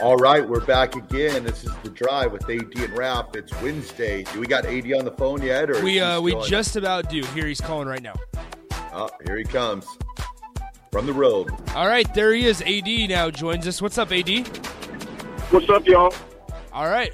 All right, we're back again. This is the drive with AD and Rap. It's Wednesday. Do we got AD on the phone yet? Or We uh we just about do. Here he's calling right now. Oh, here he comes from the road. All right, there he is. AD now joins us. What's up, AD? What's up, y'all? All right.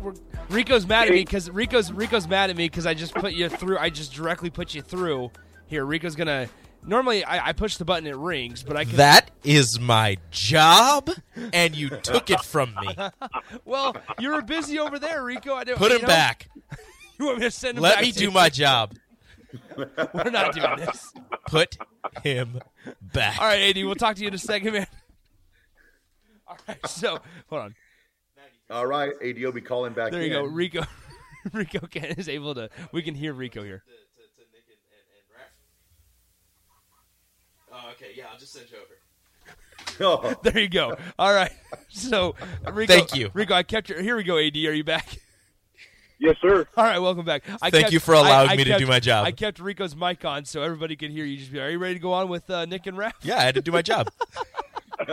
We're, Rico's mad at me because Rico's Rico's mad at me because I just put you through. I just directly put you through. Here, Rico's gonna. Normally, I, I push the button, it rings, but I can. That is my job, and you took it from me. Well, you were busy over there, Rico. I don't, Put you him know, back. You want me to send him Let back me to do you? my job. We're not doing this. Put him back. All right, AD. We'll talk to you in a second, man. All right. So hold on. All right, AD will be calling back There in. you go. Rico. Rico can, is able to. We can hear Rico here. Oh, okay, yeah, I'll just send you over. Oh, There you go. All right. So, Rico, Thank you. Rico. I kept your. Here we go. Ad, are you back? Yes, sir. All right. Welcome back. I Thank kept- you for allowing I- I me to do my job. I kept Rico's mic on so everybody could hear you. Just be. Are you ready to go on with uh, Nick and Raph? Yeah, I had to do my job.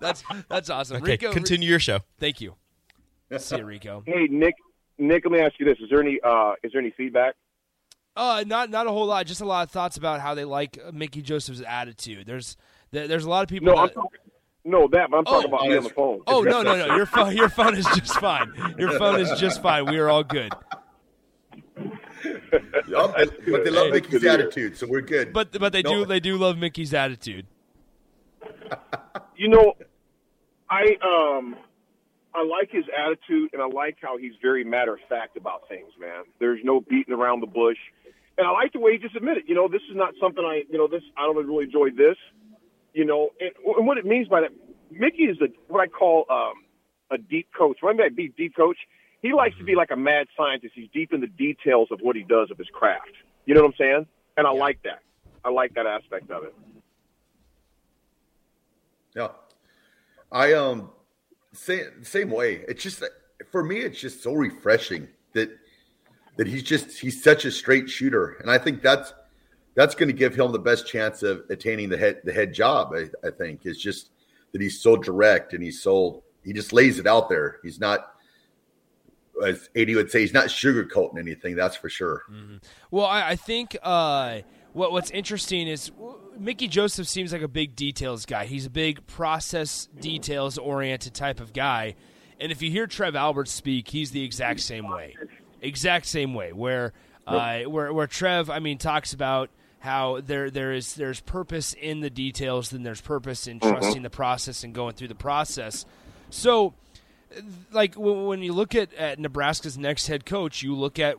That's that's awesome. Okay, Rico, continue your show. Thank you. See you, Rico. Hey, Nick. Nick, let me ask you this: Is there any uh, is there any feedback? Uh, not not a whole lot. Just a lot of thoughts about how they like uh, Mickey Joseph's attitude. There's there's a lot of people. No, I'm that, talking. No, that. But I'm talking Oh, about me on the phone. Oh no no no! Your phone your phone is just fine. Your phone is just fine. We are all good. But they love Hey, Mickey's good to hear. attitude, so we're good. But but they No. do they do love Mickey's attitude. You know, I um, I like his attitude, and I like how he's very matter of fact about things. Man, there's no beating around the bush, and I like the way he just admitted. You know, this is not something I. You know, this I don't really enjoy this. You know, and, and what it means by that, Mickey is a what I call um, a deep coach. When I by deep coach, he likes to be like a mad scientist. He's deep in the details of what he does of his craft. You know what I'm saying? And I like that. I like that aspect of it. Yeah, I um, same same way. It's just for me, it's just so refreshing that that he's just he's such a straight shooter, and I think that's that's going to give him the best chance of attaining the head the head job. I, I think is just that he's so direct and he's so he just lays it out there. He's not. As AD would say, he's not sugarcoating anything. That's for sure. Well, I, I think uh, what what's interesting is Mickey Joseph seems like a big details guy. He's a big process details oriented type of guy. And if you hear Trev Albert speak, he's the exact same way, exact same way. Where uh, where where Trev, I mean, talks about how there there is there's purpose in the details, then there's purpose in trusting the process and going through the process. So like when when you look at, at Nebraska's next head coach, you look at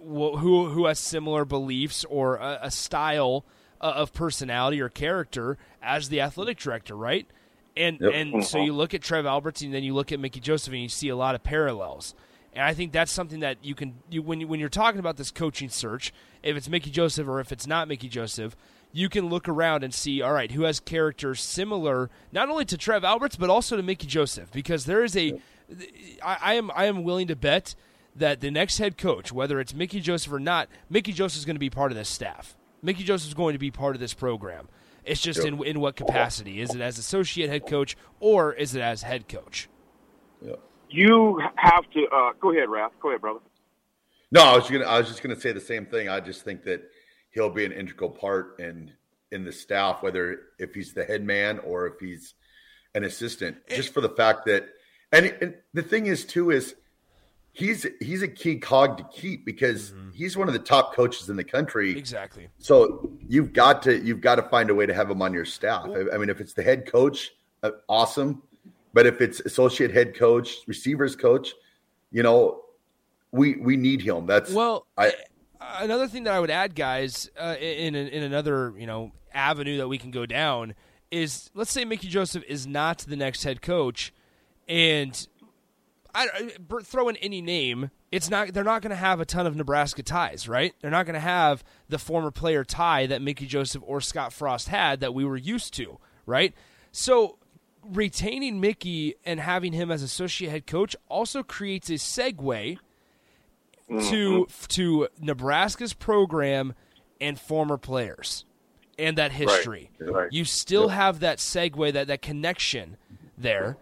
wh- who who has similar beliefs or a, a style uh, of personality or character as the athletic director, right? And Yep. and so you look at Trev Alberts and then you look at Mickey Joseph and you see a lot of parallels. And I think that's something that you can you, when you, when you're talking about this coaching search, if it's Mickey Joseph or if it's not Mickey Joseph, you can look around and see all right who has characters similar not only to Trev Alberts but also to Mickey Joseph because there is a I, I am I am willing to bet that the next head coach, whether it's Mickey Joseph or not, Mickey Joseph is going to be part of this staff. Mickey Joseph is going to be part of this program. It's just in in what capacity? Is it as associate head coach or is it as head coach? You have to uh, go ahead, Raph. Go ahead, brother. No, I was gonna. I was just gonna say the same thing. I just think that he'll be an integral part in in the staff, whether if he's the head man or if he's an assistant, just for the fact that and, and the thing is too is he's he's a key cog to keep because Mm-hmm. he's one of the top coaches in the country. Exactly. So you've got to you've got to find a way to have him on your staff. I, I mean, if it's the head coach, uh, awesome. But if it's associate head coach, receivers coach, you know, we we need him. That's Well, I another thing that I would add, guys, uh, in in another you know avenue that we can go down is let's say Mickey Joseph is not the next head coach, and I I- throw in any name. It's not they're not going to have a ton of Nebraska ties, right? They're not going to have the former player tie that Mickey Joseph or Scott Frost had that we were used to, right? So retaining Mickey and having him as associate head coach also creates a segue to mm-hmm. to Nebraska's program and former players and that history. right. You still have that segue, that that connection there.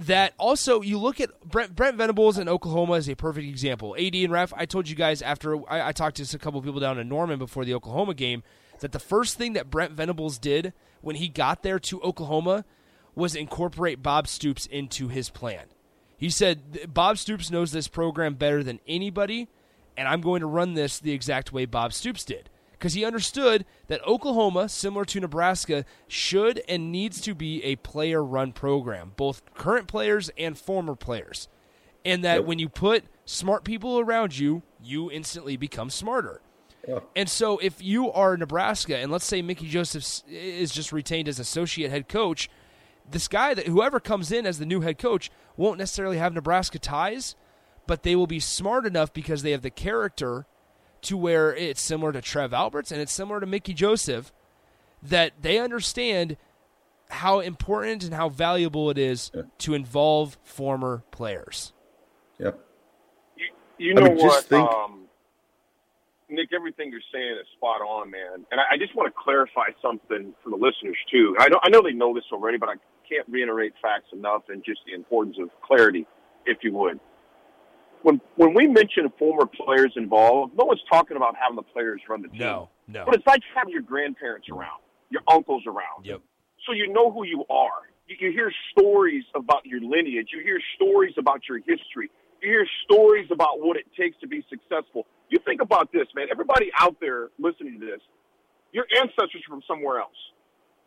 That also you look at Brent, Brent Venables in Oklahoma is a perfect example. AD and Ref, I told you guys after I, I talked to a couple people down in Norman before the Oklahoma game that the first thing that Brent Venables did when he got there to Oklahoma was incorporate Bob Stoops into his plan. He said, Bob Stoops knows this program better than anybody, and I'm going to run this the exact way Bob Stoops did. Because he understood that Oklahoma, similar to Nebraska, should and needs to be a player run program, both current players and former players. And that when you put smart people around you, you instantly become smarter. And so, if you are Nebraska, and let's say Mickey Joseph is just retained as associate head coach, this guy that whoever comes in as the new head coach won't necessarily have Nebraska ties, but they will be smart enough because they have the character to where it's similar to Trev Alberts and it's similar to Mickey Joseph that they understand how important and how valuable it is to involve former players. yeah. You, you I know mean, just what, think- um, Nick? Everything you're saying is spot on, man. And I, I just want to clarify something for the listeners too. I know I know they know this already, but I can't reiterate facts enough and just the importance of clarity, if you would. When when we mention former players involved, no one's talking about having the players run the team. No, no. But it's like having your grandparents around, your uncles around. Yep. So you know who you are. You, you hear stories about your lineage. You hear stories about your history. You hear stories about what it takes to be successful. You think about this, man. Everybody out there listening to this, your ancestors are from somewhere else.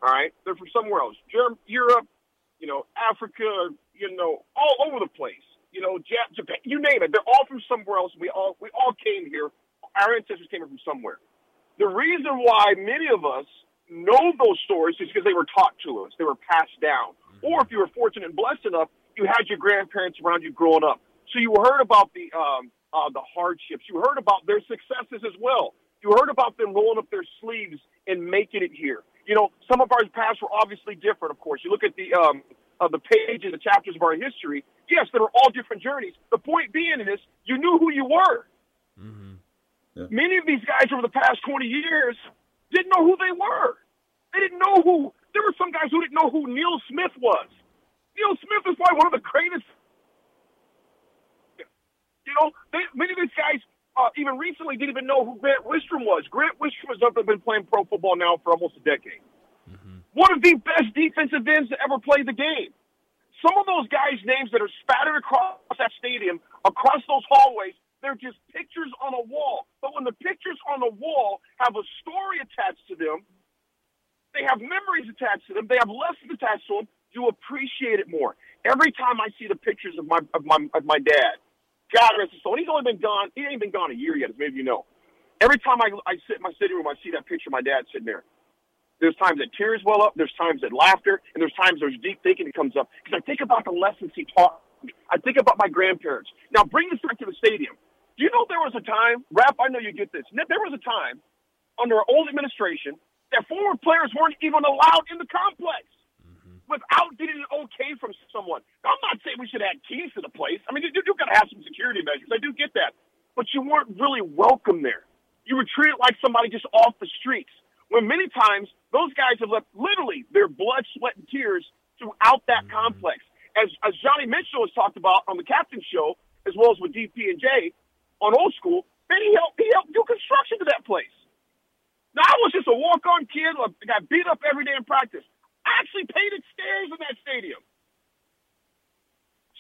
All right, they're from somewhere else. Germ- Europe, you know, Africa, you know, all over the place. You know, Japan, you name it. They're all from somewhere else. We all we all came here. Our ancestors came here from somewhere. The reason why many of us know those stories is because they were taught to us. They were passed down. Or if you were fortunate and blessed enough, you had your grandparents around you growing up. So you heard about the um, uh, the hardships. You heard about their successes as well. You heard about them rolling up their sleeves and making it here. You know, some of our paths were obviously different. Of course, you look at the um, uh, the pages, the chapters of our history. Yes, there were all different journeys. The point being is, you knew who you were. Many of these guys over the past 20 years didn't know who they were. They didn't know who. There were some guys who didn't know who Neil Smith was. Neil Smith is probably one of the greatest. You know, they, many of these guys, uh, even recently, didn't even know who Grant Wistrom was. Grant Wistrom has been playing pro football now for almost a decade. One of the best defensive ends to ever play the game. Some of those guys' names that are spattered across that stadium, across those hallways, they're just pictures on a wall. But when the pictures on the wall have a story attached to them, they have memories attached to them, they have lessons attached to them, you appreciate it more. Every time I see the pictures of my of my of my dad, God rest his soul, and he's only been gone, he ain't been gone a year yet, as many of you know. Every time I, I sit in my sitting room, I see that picture of my dad sitting there. There's times that tears well up, there's times that laughter, and there's times there's deep thinking that comes up. Because I think about the lessons he taught. I think about my grandparents. Now, bring this back to the stadium. Do you know there was a time, Rap, I know you get this. There was a time under our old administration that former players weren't even allowed in the complex mm-hmm. without getting an okay from someone. Now, I'm not saying we should add keys to the place. I mean, you, you've got to have some security measures. I do get that. But you weren't really welcome there. You were treated like somebody just off the streets. When many times those guys have left literally their blood, sweat, and tears throughout that mm-hmm. complex. As, as Johnny Mitchell has talked about on the Captain Show, as well as with DP and J on Old School, then he helped he helped do construction to that place. Now I was just a walk-on kid, like, got beat up every day in practice. I actually painted stairs in that stadium.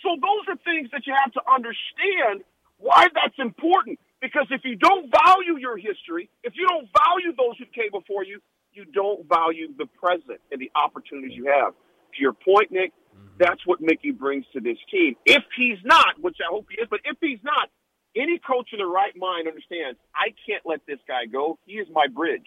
So those are things that you have to understand why that's important. Because if you don't value your history, if you don't value those who came before you, you don't value the present and the opportunities you have. To your point, Nick, that's what Mickey brings to this team. If he's not, which I hope he is, but if he's not, any coach in the right mind understands I can't let this guy go. He is my bridge.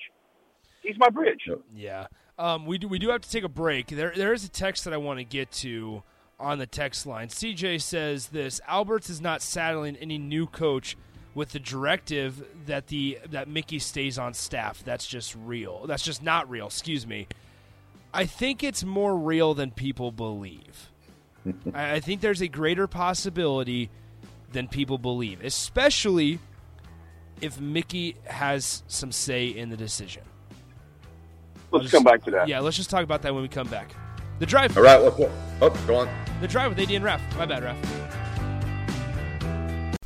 He's my bridge. Yeah. Um, we do we do have to take a break. There there is a text that I want to get to on the text line. CJ says this: Alberts is not saddling any new coach with the directive that the that Mickey stays on staff. That's just real. That's just not real. Excuse me. I think it's more real than people believe. I I think there's a greater possibility than people believe, especially if Mickey has some say in the decision. Let's come back to that. Yeah, let's just talk about that when we come back. The drive. All right. Well, well, oh, go on. The drive with AD and Raf. My bad, Raf.